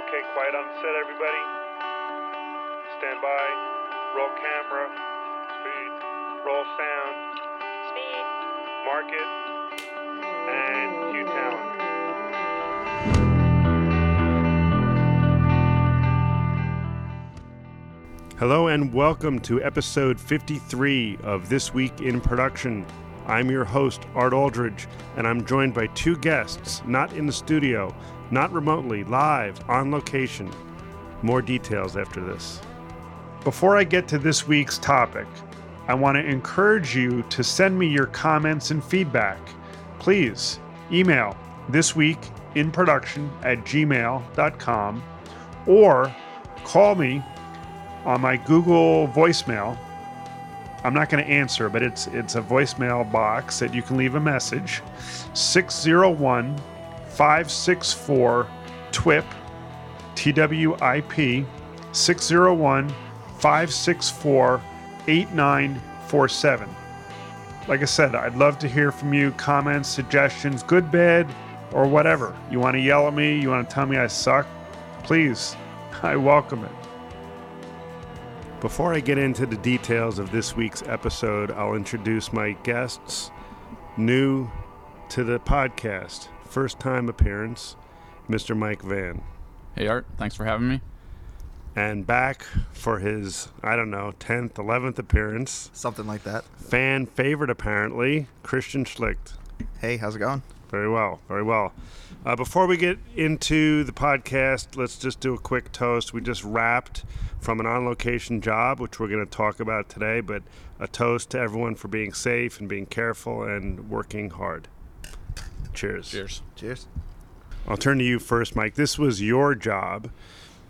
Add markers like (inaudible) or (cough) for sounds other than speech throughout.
Okay, quiet on set, everybody. Stand by. Roll camera. Speed. Roll sound. Speed. Mark it. And cue talent. Hello and welcome to episode 53 of This Week in Production. I'm your host, Art Aldridge, and I'm joined by two guests, not in the studio, not remotely, live, on location. More details after this. Before I get to this week's topic, I want to encourage you to send me your comments and feedback. Please email this week in production at gmail.com or call me on my Google voicemail. I'm not going to answer, but it's it's a voicemail box that you can leave a message. 601 564 TWIP TWIP 601 564 8947. Like I said, I'd love to hear from you comments, suggestions, good, bad, or whatever. You want to yell at me, you want to tell me I suck? Please, (laughs) I welcome it. Before I get into the details of this week's episode, I'll introduce my guests, new to the podcast, first time appearance, Mr. Mike Van, Hey Art, thanks for having me. and back for his, I don't know, 10th, 11th appearance, Something like that. fan favorite apparently, Christian Schlicht. Hey, how's it going? Very well, very well. Uh, before we get into the podcast, let's just do a quick toast. We just wrapped from an on location job, which we're going to talk about today, but a toast to everyone for being safe and being careful and working hard. Cheers. Cheers. Cheers. I'll turn to you first, Mike. This was your job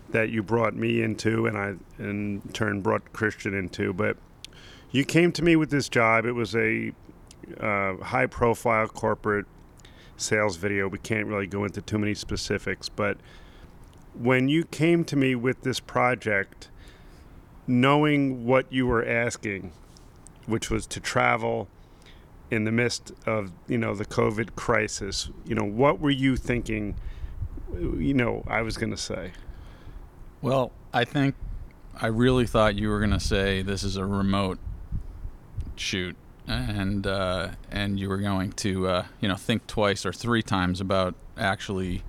that you brought me into, and I, in turn, brought Christian into. But you came to me with this job. It was a uh, high-profile corporate sales video. We can't really go into too many specifics, but when you came to me with this project, knowing what you were asking, which was to travel in the midst of you know the COVID crisis, you know what were you thinking? You know, I was going to say. Well, I think I really thought you were going to say this is a remote shoot, and uh, and you were going to uh, you know think twice or three times about actually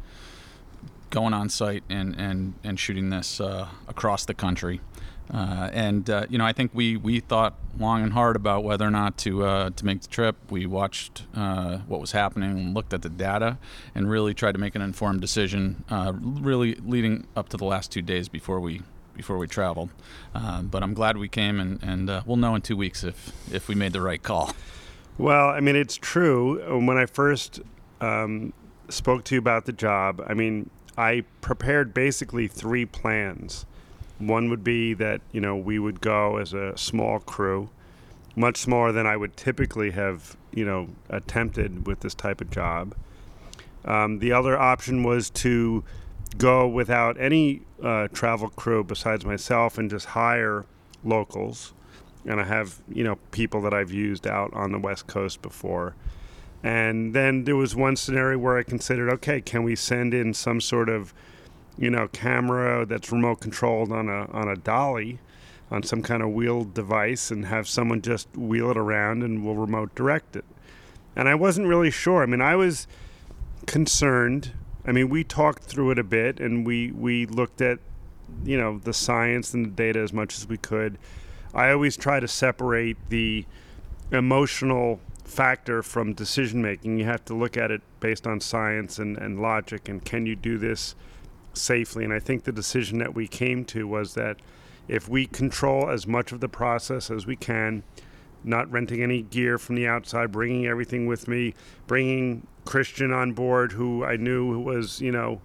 going on site and and and shooting this uh, across the country. Uh, and uh, you know, I think we, we thought long and hard about whether or not to uh, to make the trip. We watched uh, what was happening, and looked at the data, and really tried to make an informed decision. uh, really leading up to the last two days before we before we traveled. Uh, but I'm glad we came, and, and uh, we'll know in two weeks if if we made the right call. Well, I mean, it's true. When I first um, spoke to you about the job, I mean, I prepared basically three plans. One would be that, you know, we would go as a small crew, much smaller than I would typically have, you know, attempted with this type of job. Um, the other option was to go without any uh, travel crew besides myself and just hire locals. And I have, you know, people that I've used out on the West Coast before. And then there was one scenario where I considered, okay, can we send in some sort of, you know, camera that's remote controlled on a on a dolly, on some kind of wheeled device, and have someone just wheel it around and we'll remote direct it. And I wasn't really sure. I mean, I was concerned. I mean, we talked through it a bit, and we we looked at, you know, the science and the data as much as we could. I always try to separate the emotional factor from decision making. You have to look at it based on science and, and logic and can you do this safely? And I think the decision that we came to was that if we control as much of the process as we can, not renting any gear from the outside, bringing everything with me, bringing Christian on board, who I knew was, you know,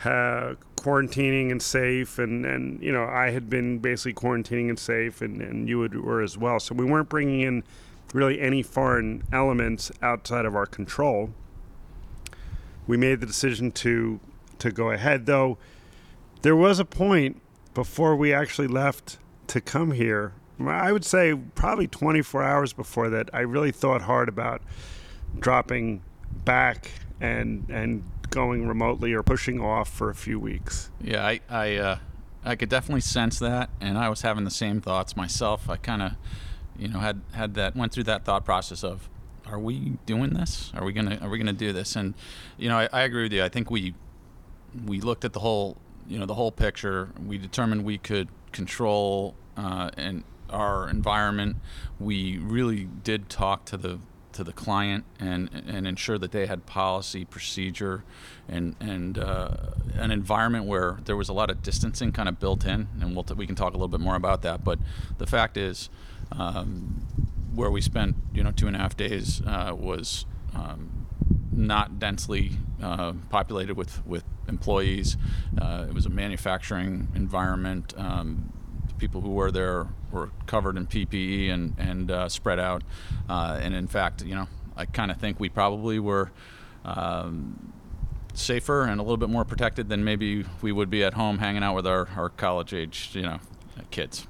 quarantining and safe, and, and you know I had been basically quarantining and safe, and, and you were as well. So we weren't bringing in really any foreign elements outside of our control. We made the decision to to go ahead, though. There was a point before we actually left to come here. I would say probably 24 hours before that. I really thought hard about dropping back and and going remotely or pushing off for a few weeks. Yeah, I I, uh, I could definitely sense that, and I was having the same thoughts myself. I kind of, you know, had had that went through that thought process of, are we doing this? Are we gonna are we gonna do this? And you know, I, I agree with you. I think we we looked at the whole you know the whole picture. We determined we could control uh, and our environment. We really did talk to the to the client and and ensure that they had policy, procedure, and and uh, an environment where there was a lot of distancing kind of built in. And we'll t- we can talk a little bit more about that. But the fact is, um, where we spent you know two and a half days uh, was. Um, not densely uh, populated with, with employees. Uh, it was a manufacturing environment. Um, people who were there were covered in PPE and and uh, spread out. Uh, and in fact, you know, I kind of think we probably were. Um, safer and a little bit more protected than maybe we would be at home hanging out with our, our college age you know kids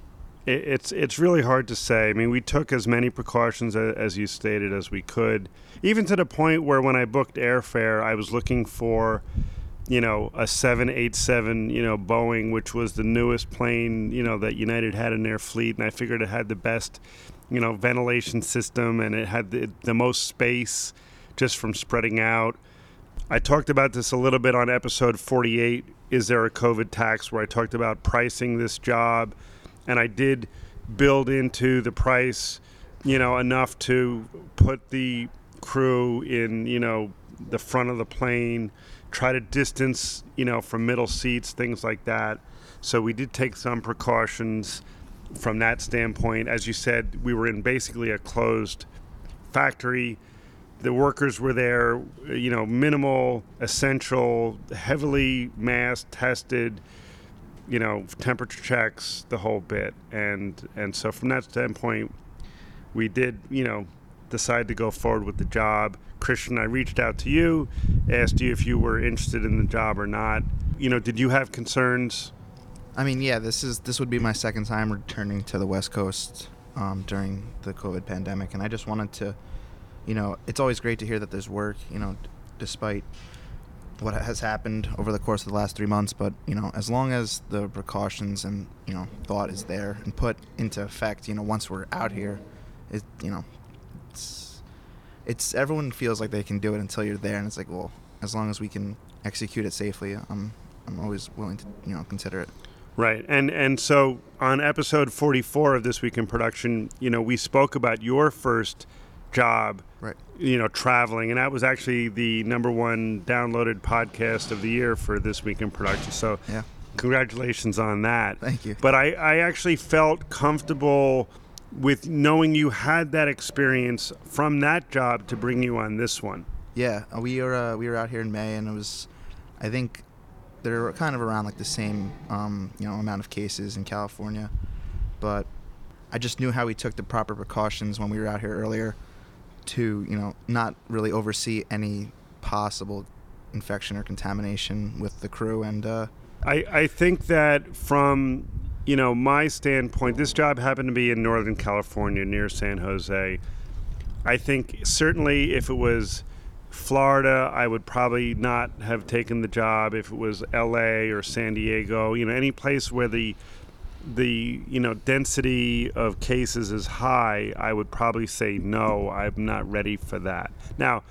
it, it's it's really hard to say. I mean, we took as many precautions as, as you stated as we could, even to the point where when I booked airfare, I was looking for you know, a 787, you know, Boeing, which was the newest plane, you know, that United had in their fleet. And I figured it had the best, you know, ventilation system and it had the, the most space just from spreading out. I talked about this a little bit on episode 48 Is There a COVID Tax? where I talked about pricing this job. And I did build into the price, you know, enough to put the crew in, you know, the front of the plane try to distance, you know, from middle seats, things like that. So we did take some precautions from that standpoint. As you said, we were in basically a closed factory. The workers were there, you know, minimal, essential, heavily masked, tested, you know, temperature checks, the whole bit. And and so from that standpoint, we did, you know, decide to go forward with the job. Christian, I reached out to you, asked you if you were interested in the job or not. You know, did you have concerns? I mean, yeah, this is this would be my second time returning to the West Coast um, during the COVID pandemic, and I just wanted to, you know, it's always great to hear that there's work, you know, despite what has happened over the course of the last three months. But you know, as long as the precautions and you know thought is there and put into effect, you know, once we're out here, it you know, it's it's everyone feels like they can do it until you're there, and it's like, well, as long as we can execute it safely, I'm I'm always willing to you know consider it. Right. And and so on episode 44 of this week in production, you know, we spoke about your first job, Right. you know, traveling and that was actually the number 1 downloaded podcast of the year for this week in production. So Yeah. congratulations on that. Thank you. But I I actually felt comfortable with knowing you had that experience from that job to bring you on this one. Yeah, uh, we were uh, we were out here in May, and it was, I think, they're kind of around like the same um, you know amount of cases in California, but I just knew how we took the proper precautions when we were out here earlier, to you know not really oversee any possible infection or contamination with the crew, and uh, I, I think that from you know my standpoint, this job happened to be in Northern California near San Jose. I think certainly if it was Florida, I would probably not have taken the job. If it was L.A. or San Diego, you know, any place where the the you know density of cases is high, I would probably say no. I'm not ready for that. Now,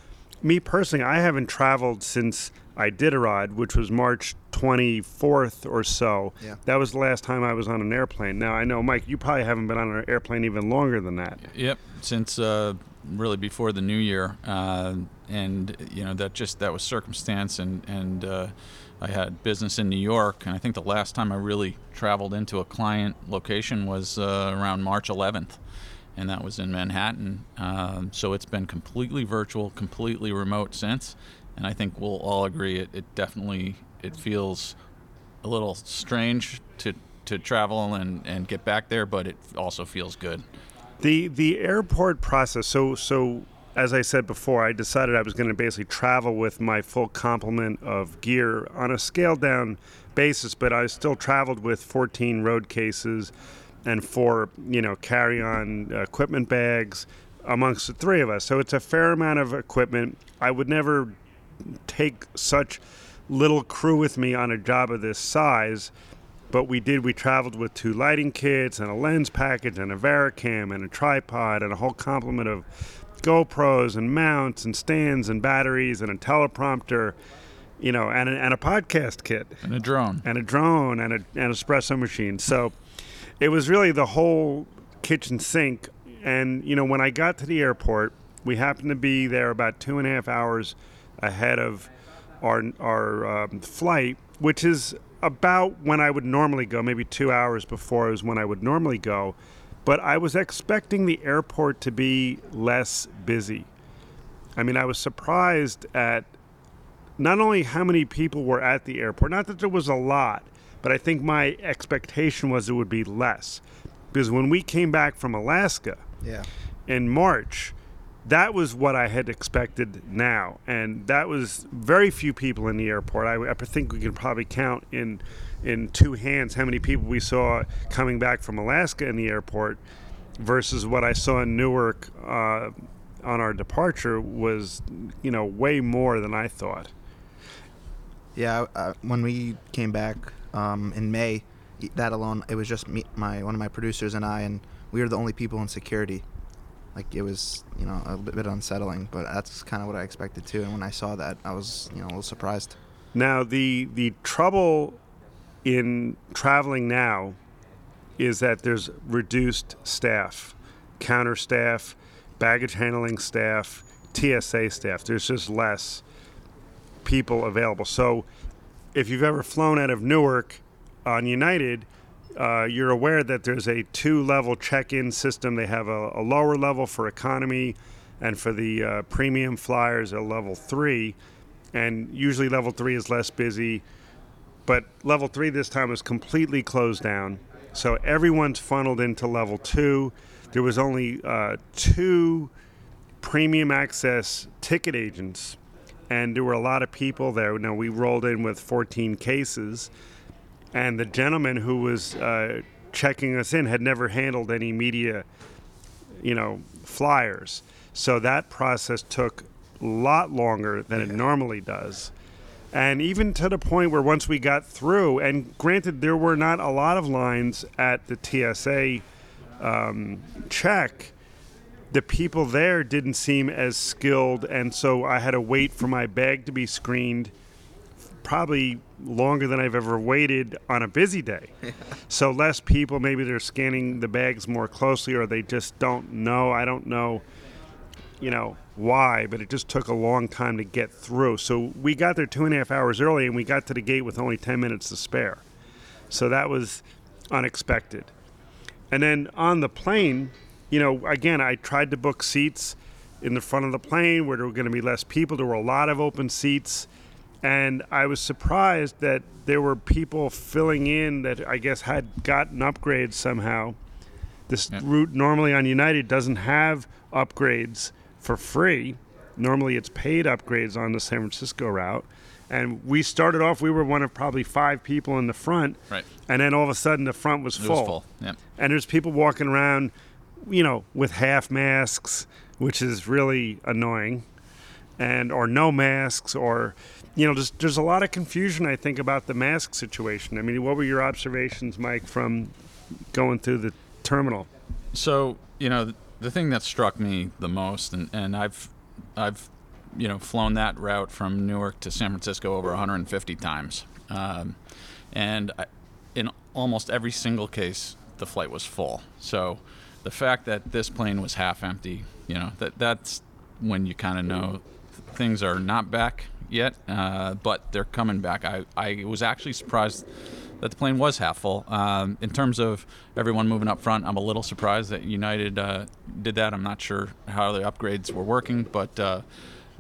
me personally, I haven't traveled since Iditarod, which was March 24th or so. Yeah. That was the last time I was on an airplane. Now I know, Mike, you probably haven't been on an airplane even longer than that. Yep, since uh, really before the new year, uh, and you know that just that was circumstance, and and uh, I had business in New York, and I think the last time I really traveled into a client location was uh, around March 11th, and that was in Manhattan. Um, so it's been completely virtual, completely remote since, and I think we'll all agree it, it definitely it feels a little strange to to travel and, and get back there, but it also feels good. The the airport process. So so as I said before, I decided I was going to basically travel with my full complement of gear on a scaled down basis, but I still traveled with 14 road cases and four, you know, carry on equipment bags amongst the three of us. So it's a fair amount of equipment. I would never take such little crew with me on a job of this size. But we did. We traveled with two lighting kits and a lens package and a Varicam and a tripod and a whole complement of GoPros and mounts and stands and batteries and a teleprompter, you know, and a, and a podcast kit And a drone. and a drone and a, an espresso machine. So it was really the whole kitchen sink. And, you know, when I got to the airport, we happened to be there about two and a half hours ahead of our, our um, flight, which is about when I would normally go, maybe two hours before is when I would normally go. But I was expecting the airport to be less busy. I mean, I was surprised at not only how many people were at the airport, not that there was a lot, but I think my expectation was it would be less. Because when we came back from Alaska Yeah. in March, that was what I had expected now. And that was very few people in the airport. I, I think we can probably count in in two hands how many people we saw coming back from Alaska in the airport versus what I saw in Newark uh, on our departure was, you know, way more than I thought. Yeah, uh, when we came back um, in May, that alone, it was just me, my one of my producers and I, and we were the only people in security. Like it was, you know, a bit unsettling, but that's kind of what I expected too. And when I saw that, I was, you know, a little surprised. Now the the trouble in traveling now is that there's reduced staff, counter staff, baggage handling staff, TSA staff. There's just less people available. So if you've ever flown out of Newark on United, uh, you're aware that there's a two level check in system. They have a, a lower level for economy, and for the uh, premium flyers, a level three. And usually, level three is less busy, but level three this time was completely closed down. So everyone's funneled into level two. There was only uh, two premium access ticket agents, and there were a lot of people there. Now we rolled in with 14 cases, and the gentleman who was uh, checking us in had never handled any media, you know, flyers. So that process took a lot longer than it normally does. And even to the point where once we got through, and granted, there were not a lot of lines at the TSA um, check, the people there didn't seem as skilled. And so I had to wait for my bag to be screened probably longer than I've ever waited on a busy day. (laughs) so less people, maybe they're scanning the bags more closely or they just don't know. I don't know, you know, why, but it just took a long time to get through. So we got there two and a half hours early and we got to the gate with only 10 minutes to spare. So that was unexpected. And then on the plane, you know, again, I tried to book seats in the front of the plane where there were going to be less people. There were a lot of open seats. And I was surprised that there were people filling in that I guess had gotten upgrades somehow. This Yeah. route normally on United doesn't have upgrades for free. Normally it's paid upgrades on the San Francisco route. And we started off, we were one of probably five people in the front. Right. And then all of a sudden the front was It full was full. Yeah. and there's people walking around, you know, with half masks, which is really annoying, and or no masks, or you know, just there's a lot of confusion I think about the mask situation. I mean, what were your observations, Mike, from going through the terminal? So you know, the thing that struck me the most, and, and I've, I've, you know, flown that route from Newark to San Francisco over 150 times, um, and I, in almost every single case, the flight was full. So the fact that this plane was half empty, you know, that that's when you kind of know things are not back yet, uh, but they're coming back. I, I was actually surprised that the plane was half full. Um, in terms of everyone moving up front, I'm a little surprised that United uh, did that. I'm not sure how the upgrades were working, but uh,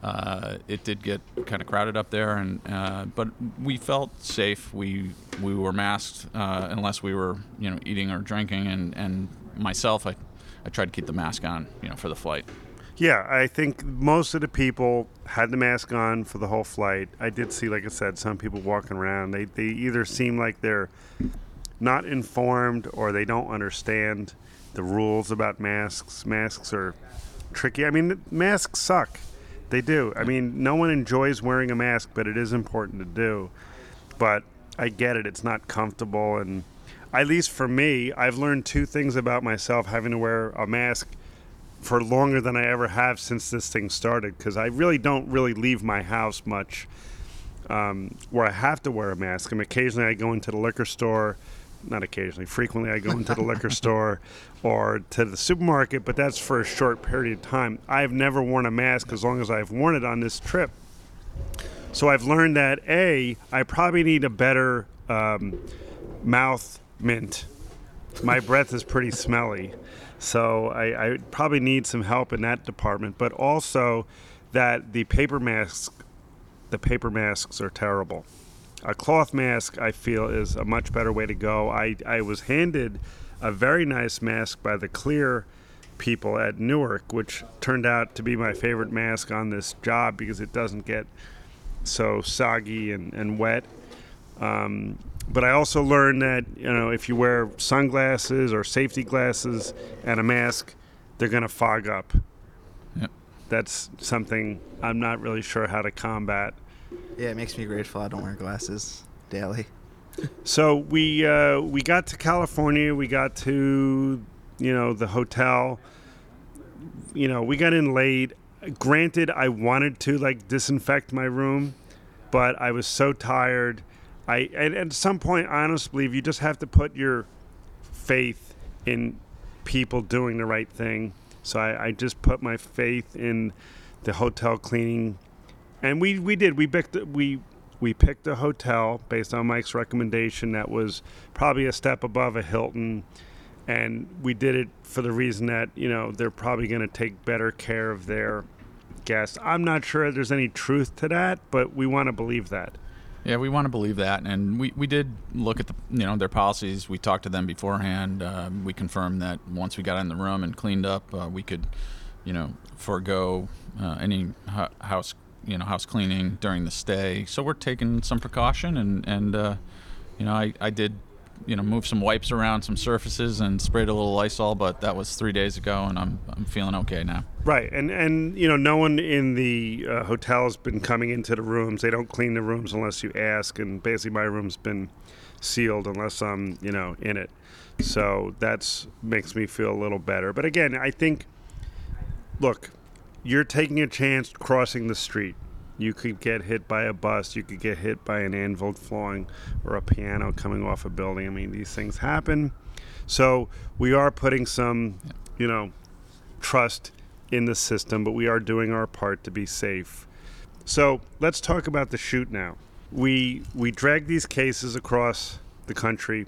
uh, it did get kind of crowded up there. And uh, but we felt safe. We we were masked uh, unless we were you know eating or drinking. And and myself, I I tried to keep the mask on you know for the flight. Yeah, I think most of the people had the mask on for the whole flight. I did see, like I said, some people walking around. They they either seem like they're not informed or they don't understand the rules about masks. Masks are tricky. I mean, masks suck. They do. I mean, no one enjoys wearing a mask, but it is important to do. But I get it. It's not comfortable. And at least for me, I've learned two things about myself having to wear a mask for longer than I ever have since this thing started because I really don't really leave my house much um, where I have to wear a mask. And occasionally I go into the liquor store, not occasionally, frequently I go into the liquor (laughs) store or to the supermarket, but that's for a short period of time. I've never worn a mask as long as I've worn it on this trip. So I've learned that A, I probably need a better um, mouth mint. My breath is pretty smelly. So I, I probably need some help in that department, but also that the paper masks, the paper masks are terrible. A cloth mask, I feel, is a much better way to go. I, I was handed a very nice mask by the Clear people at Newark, which turned out to be my favorite mask on this job because it doesn't get so soggy and, and wet. Um, but I also learned that you know if you wear sunglasses or safety glasses and a mask, they're going to fog up. Yep. That's something I'm not really sure how to combat. Yeah, it makes me grateful I don't wear glasses daily. So we uh, we got to California. We got to you know the hotel. You know we got in late. Granted, I wanted to like disinfect my room, but I was so tired. I at, some point, I honestly believe you just have to put your faith in people doing the right thing. So I, I just put my faith in the hotel cleaning, and we we did. We picked we we picked a hotel based on Mike's recommendation that was probably a step above a Hilton, and we did it for the reason that you know they're probably going to take better care of their guests. I'm not sure there's any truth to that, but we want to believe that. Yeah, we want to believe that, and we, we did look at the you know their policies. We talked to them beforehand. Uh, we confirmed that once we got in the room and cleaned up, uh, we could, you know, forego uh, any house you know house cleaning during the stay. So we're taking some precaution, and and uh, you know I, I did you know move some wipes around some surfaces and sprayed a little Lysol, but that was three days ago, and I'm I'm feeling okay now. Right, and and you know, no one in the uh, hotel has been coming into the rooms. They don't clean the rooms unless you ask, and basically my room's been sealed unless I'm you know in it. So that's makes me feel a little better. But again, I think, look, you're taking a chance crossing the street. You could get hit by a bus. You could get hit by an anvil falling or a piano coming off a building. I mean, these things happen. So we are putting some, you know, trust in the system, but we are doing our part to be safe. So let's talk about the shoot now. We we drag these cases across the country.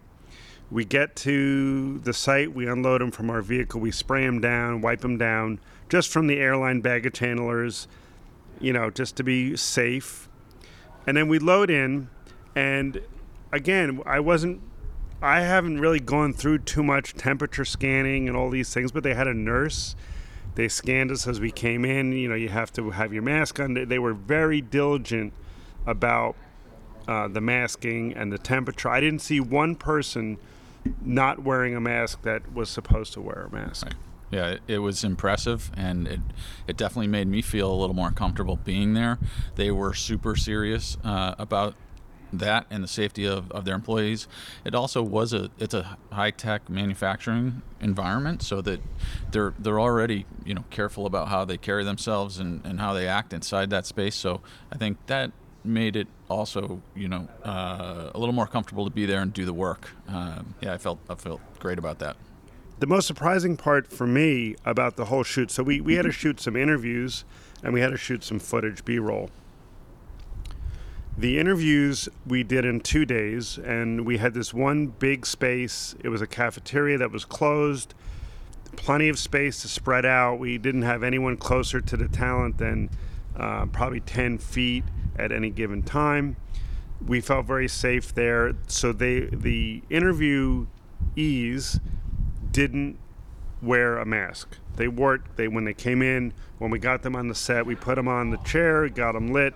We get to the site, we unload them from our vehicle, we spray them down, wipe them down, just from the airline baggage handlers, you know, just to be safe. And then we load in, and again, I wasn't, I haven't really gone through too much temperature scanning and all these things, but they had a nurse. They scanned us as we came in. You know, you have to have your mask on. They were very diligent about uh, the masking and the temperature. I didn't see one person not wearing a mask that was supposed to wear a mask. Right. Yeah, it, was impressive, and it it definitely made me feel a little more comfortable being there. They were super serious uh, about that and the safety of, of their employees. It also was a it's a high tech manufacturing environment, so that they're they're already you know careful about how they carry themselves and, and how they act inside that space. So I think that made it also you know uh, a little more comfortable to be there and do the work. Um, yeah, I felt I felt great about that. The most surprising part for me about the whole shoot, so we, we had to shoot some interviews and we had to shoot some footage, B roll. The interviews we did in two days, and we had this one big space. It was a cafeteria that was closed, plenty of space to spread out. We didn't have anyone closer to the talent than uh, probably 10 feet at any given time. We felt very safe there. So they, the interviewees didn't wear a mask. They wore it they, when they came in. When we got them on the set, we put them on the chair, got them lit,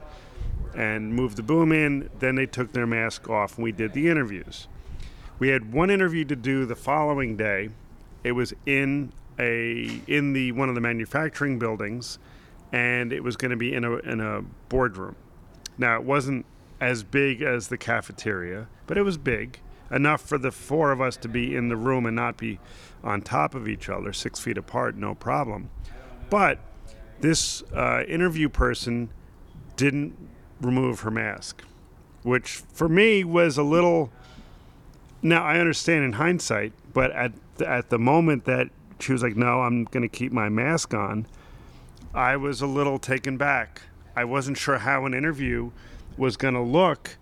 and moved the boom in. Then they took their mask off, and we did the interviews. We had one interview to do the following day. It was in a in the one of the manufacturing buildings, and it was going to be in a in a boardroom. Now it wasn't as big as the cafeteria, but it was big enough for the four of us to be in the room and not be on top of each other, six feet apart, no problem. But this uh, interview person didn't remove her mask, which for me was a little. Now I understand in hindsight, but at the, at the moment that she was like, "No, I'm going to keep my mask on," I was a little taken back. I wasn't sure how an interview was going to look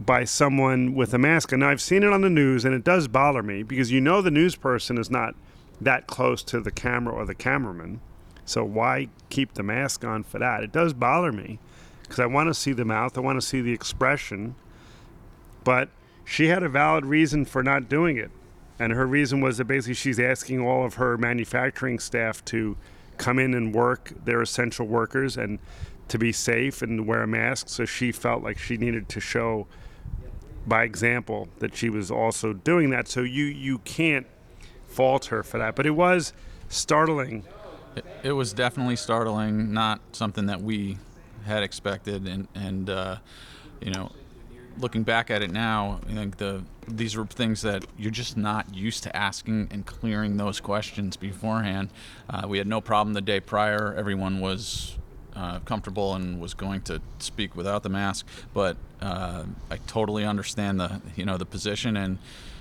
by someone with a mask. And I've seen it on the news, and it does bother me because you know the news person is not that close to the camera or the cameraman. So why keep the mask on for that? It does bother me because I want to see the mouth, I want to see the expression. But she had a valid reason for not doing it. And her reason was that basically she's asking all of her manufacturing staff to come in and work. They're essential workers and to be safe and wear a mask. So she felt like she needed to show by example that she was also doing that. So you you can't fault her for that. But it was startling. It, it was definitely startling, not something that we had expected, and and uh, you know, looking back at it now, I think the these were things that you're just not used to asking and clearing those questions beforehand. Uh, we had no problem the day prior; everyone was uh, comfortable and was going to speak without the mask. But uh, I totally understand the you know the position and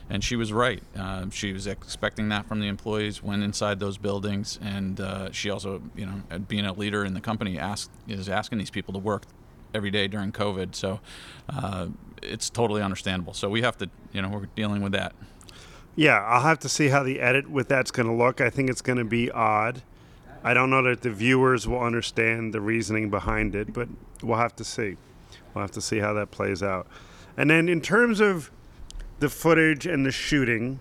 and she was right. Uh, she was expecting that from the employees when inside those buildings, and uh, she also you know being a leader in the company asked is asking these people to work every day during COVID. So uh, it's totally understandable. So we have to you know we're dealing with that. Yeah, I'll have to see how the edit with that's going to look. I think it's going to be odd. I don't know that the viewers will understand the reasoning behind it, but we'll have to see. We'll have to see how that plays out. And then in terms of the footage and the shooting,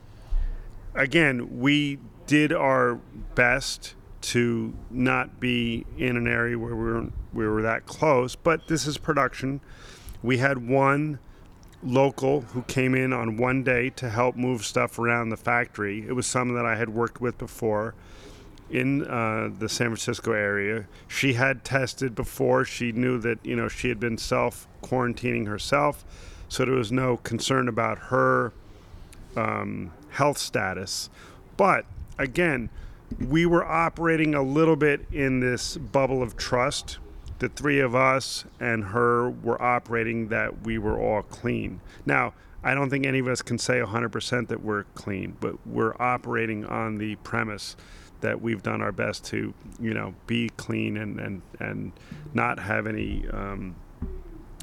again, we did our best to not be in an area where we were, we were that close, but this is production. We had one local who came in on one day to help move stuff around the factory. It was someone that I had worked with before in uh, the San Francisco area. She had tested before. She knew that you know she had been self quarantining herself, so there was no concern about her um, health status. But again, we were operating a little bit in this bubble of trust. The three of us and her were operating that we were all clean. Now, I don't think any of us can say 100% that we're clean, but we're operating on the premise that we've done our best to, you know, be clean and and and not have any um,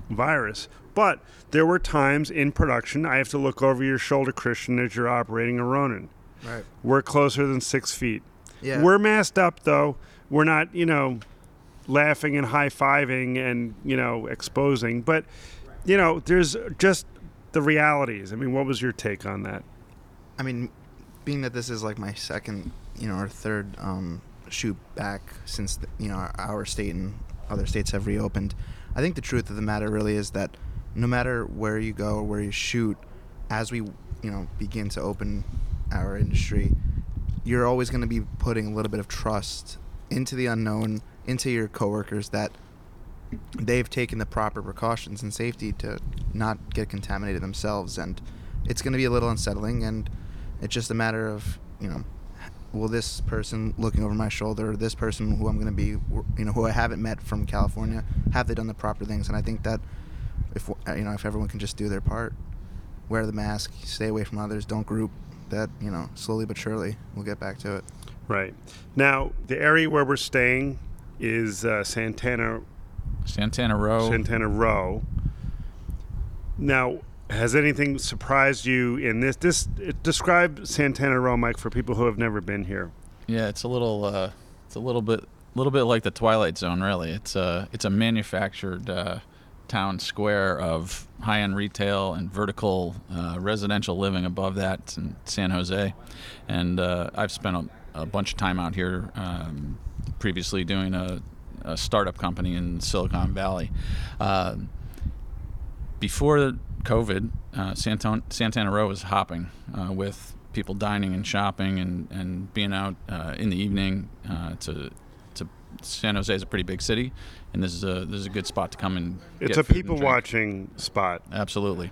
virus. But there were times in production I have to look over your shoulder, Christian, as you're operating a Ronin. Right. We're closer than six feet. Yeah. We're masked up though. We're not, you know, laughing and high fiving and you know exposing. But you know, there's just the realities. I mean, what was your take on that? I mean, being that this is like my second, you know, or third um, shoot back since the, you know our, our state and other states have reopened, I think the truth of the matter really is that no matter where you go or where you shoot, as we you know begin to open our industry, you're always going to be putting a little bit of trust into the unknown, into your coworkers that they've taken the proper precautions and safety to not get contaminated themselves. And it's going to be a little unsettling and it's just a matter of you know will this person looking over my shoulder this person who i'm going to be you know who i haven't met from california have they done the proper things and i think that if you know if everyone can just do their part wear the mask stay away from others don't group that you know slowly but surely we'll get back to it Right. Now, the area where we're staying is uh, Santana Santana Row. Santana Row. Now, has anything surprised you in this? This describe Santana Row, Mike, for people who have never been here. Yeah, it's a little, uh, it's a little bit, a little bit like the Twilight Zone. Really, it's a, it's a manufactured uh, town square of high-end retail and vertical uh, residential living above that in San Jose, and uh, I've spent a, a, bunch of time out here um, previously doing a, a, startup company in Silicon Valley. Uh, before COVID, uh, Santana, Santana Row was hopping uh, with people dining and shopping and, and being out uh, in the evening to to San Jose is a pretty big city, and this is a this is a good spot to come and. It's a people watching spot. Absolutely.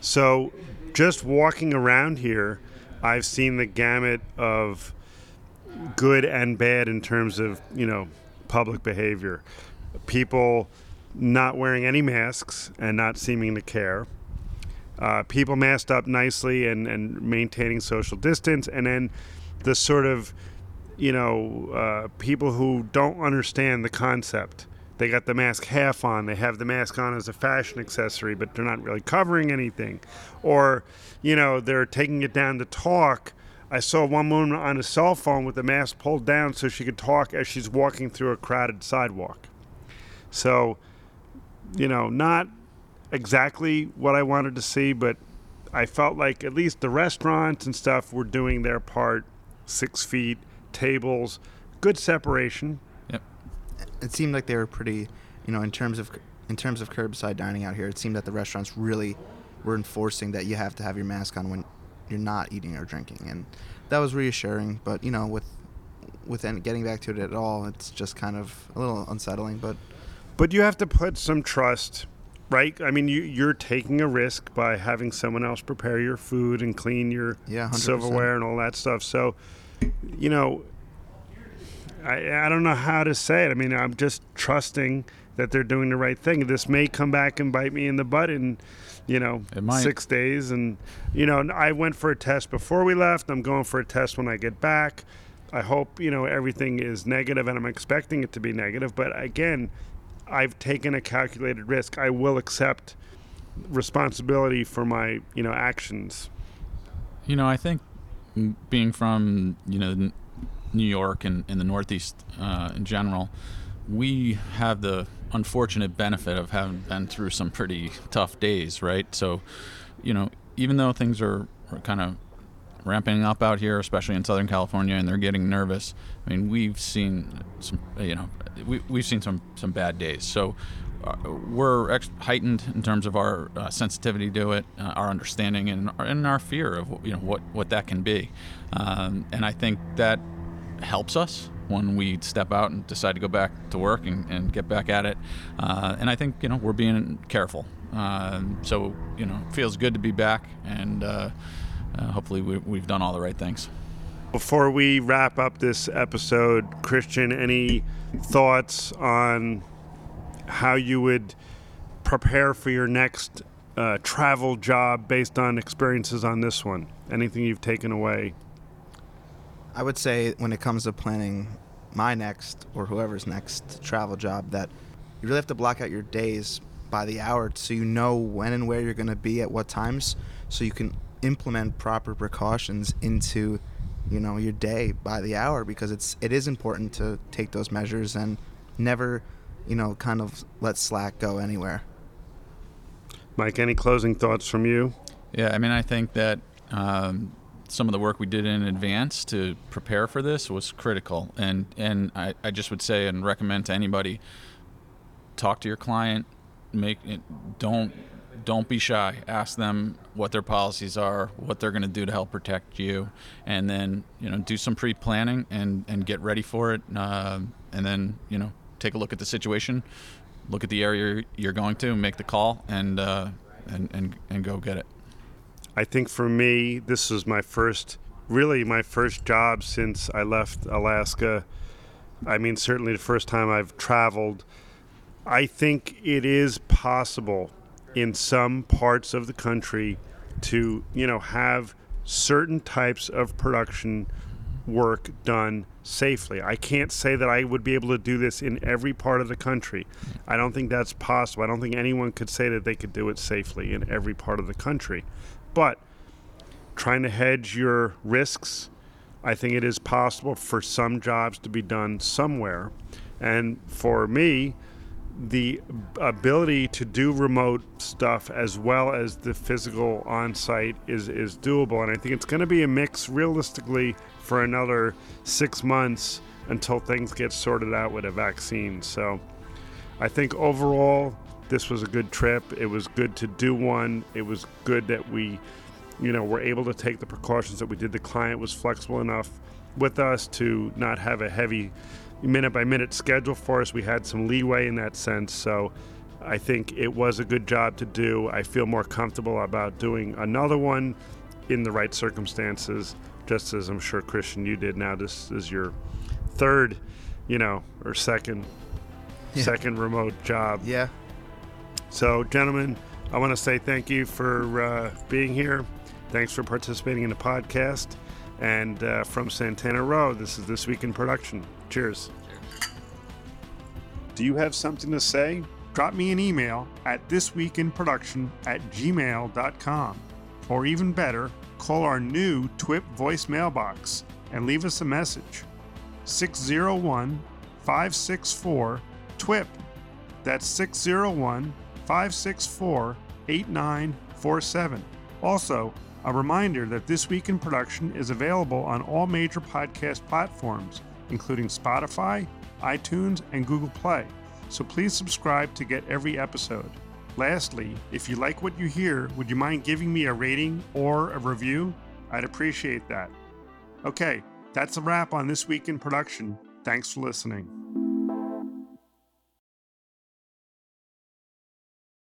So, just walking around here, I've seen the gamut of good and bad in terms of, you know, public behavior. People not wearing any masks and not seeming to care. Uh, people masked up nicely and, and maintaining social distance. And then the sort of, you know, uh, people who don't understand the concept. They got the mask half on. They have the mask on as a fashion accessory, but they're not really covering anything. Or, you know, they're taking it down to talk. I saw one woman on a cell phone with the mask pulled down so she could talk as she's walking through a crowded sidewalk. So, you know, not exactly what I wanted to see, but I felt like at least the restaurants and stuff were doing their part six feet, tables, good separation. Yep. it seemed like they were pretty, you know, in terms of in terms of curbside dining out here. It seemed that the restaurants really were enforcing that you have to have your mask on when you're not eating or drinking, and that was reassuring. But you know, with with any, getting back to it at all, it's just kind of a little unsettling. But But you have to put some trust, right? I mean, you, you're taking a risk by having someone else prepare your food and clean your Yeah, silverware and all that stuff. So, you know, I, I don't know how to say it. I mean, I'm just trusting that they're doing the right thing. This may come back and bite me in the butt in, you know, six days. And, you know, I went for a test before we left. I'm going for a test when I get back. I hope, you know, everything is negative and I'm expecting it to be negative. But again, I've taken a calculated risk. I will accept responsibility for my, you know, actions. You know, I think being from you know New York and in the Northeast uh, in general, we have the unfortunate benefit of having been through some pretty tough days, right? So, you know, even though things are, are kind of ramping up out here, especially in Southern California, and they're getting nervous. I mean, we've seen some, you know, we, we've seen some some bad days. So uh, we're ex- heightened in terms of our uh, sensitivity to it, uh, our understanding, and our, and our fear of you know what what that can be. Um, and I think that helps us when we step out and decide to go back to work and, and get back at it. Uh, and I think you know we're being careful. Um, so you know, feels good to be back, and uh, uh, hopefully we, we've done all the right things. Before we wrap up this episode, Christian, any thoughts on how you would prepare for your next uh, travel job based on experiences on this one? Anything you've taken away? I would say when it comes to planning my next or whoever's next travel job that you really have to block out your days by the hour so you know when and where you're going to be at what times so you can implement proper precautions into you know your day by the hour because it's it is important to take those measures and never you know kind of let slack go anywhere Mike, any closing thoughts from you? Yeah, I mean, I think that um, some of the work we did in advance to prepare for this was critical, and and I, I just would say and recommend to anybody talk to your client, make it, don't don't be shy. Ask them what their policies are, what they're going to do to help protect you, and then you know do some pre-planning and and get ready for it, um, and then you know take a look at the situation, look at the area you're going to, make the call, and uh, and and and go get it. I think for me, this was my first, really my first job since I left Alaska. I mean, certainly the first time I've traveled. I think it is possible in some parts of the country to, you know, have certain types of production work done safely. I can't say that I would be able to do this in every part of the country. I don't think that's possible. I don't think anyone could say that they could do it safely in every part of the country. But trying to hedge your risks, I think it is possible for some jobs to be done somewhere. And for me, the ability to do remote stuff as well as the physical on site is, is doable. And I think it's going to be a mix realistically for another six months until things get sorted out with a vaccine. So I think overall, this was a good trip. It was good to do one. It was good that we, you know, were able to take the precautions that we did. The client was flexible enough with us to not have a heavy minute by minute schedule for us. We had some leeway in that sense. So I think it was a good job to do. I feel more comfortable about doing another one in the right circumstances, just as I'm sure Christian you did. Now this is your third, you know, or second Yeah. second remote job. Yeah. So, gentlemen, I want to say thank you for uh, being here. Thanks for participating in the podcast. And uh, from Santana Row, this is This Week in Production. Cheers. Do you have something to say? Drop me an email at thisweekinproduction at gmail.com. Or even better, call our new TWIP voicemail box and leave us a message. 601 564 TWIP. That's 601 564 8947. Also, a reminder that This Week in Production is available on all major podcast platforms, including Spotify, iTunes, and Google Play. So please subscribe to get every episode. Lastly, if you like what you hear, would you mind giving me a rating or a review? I'd appreciate that. Okay, that's a wrap on This Week in Production. Thanks for listening.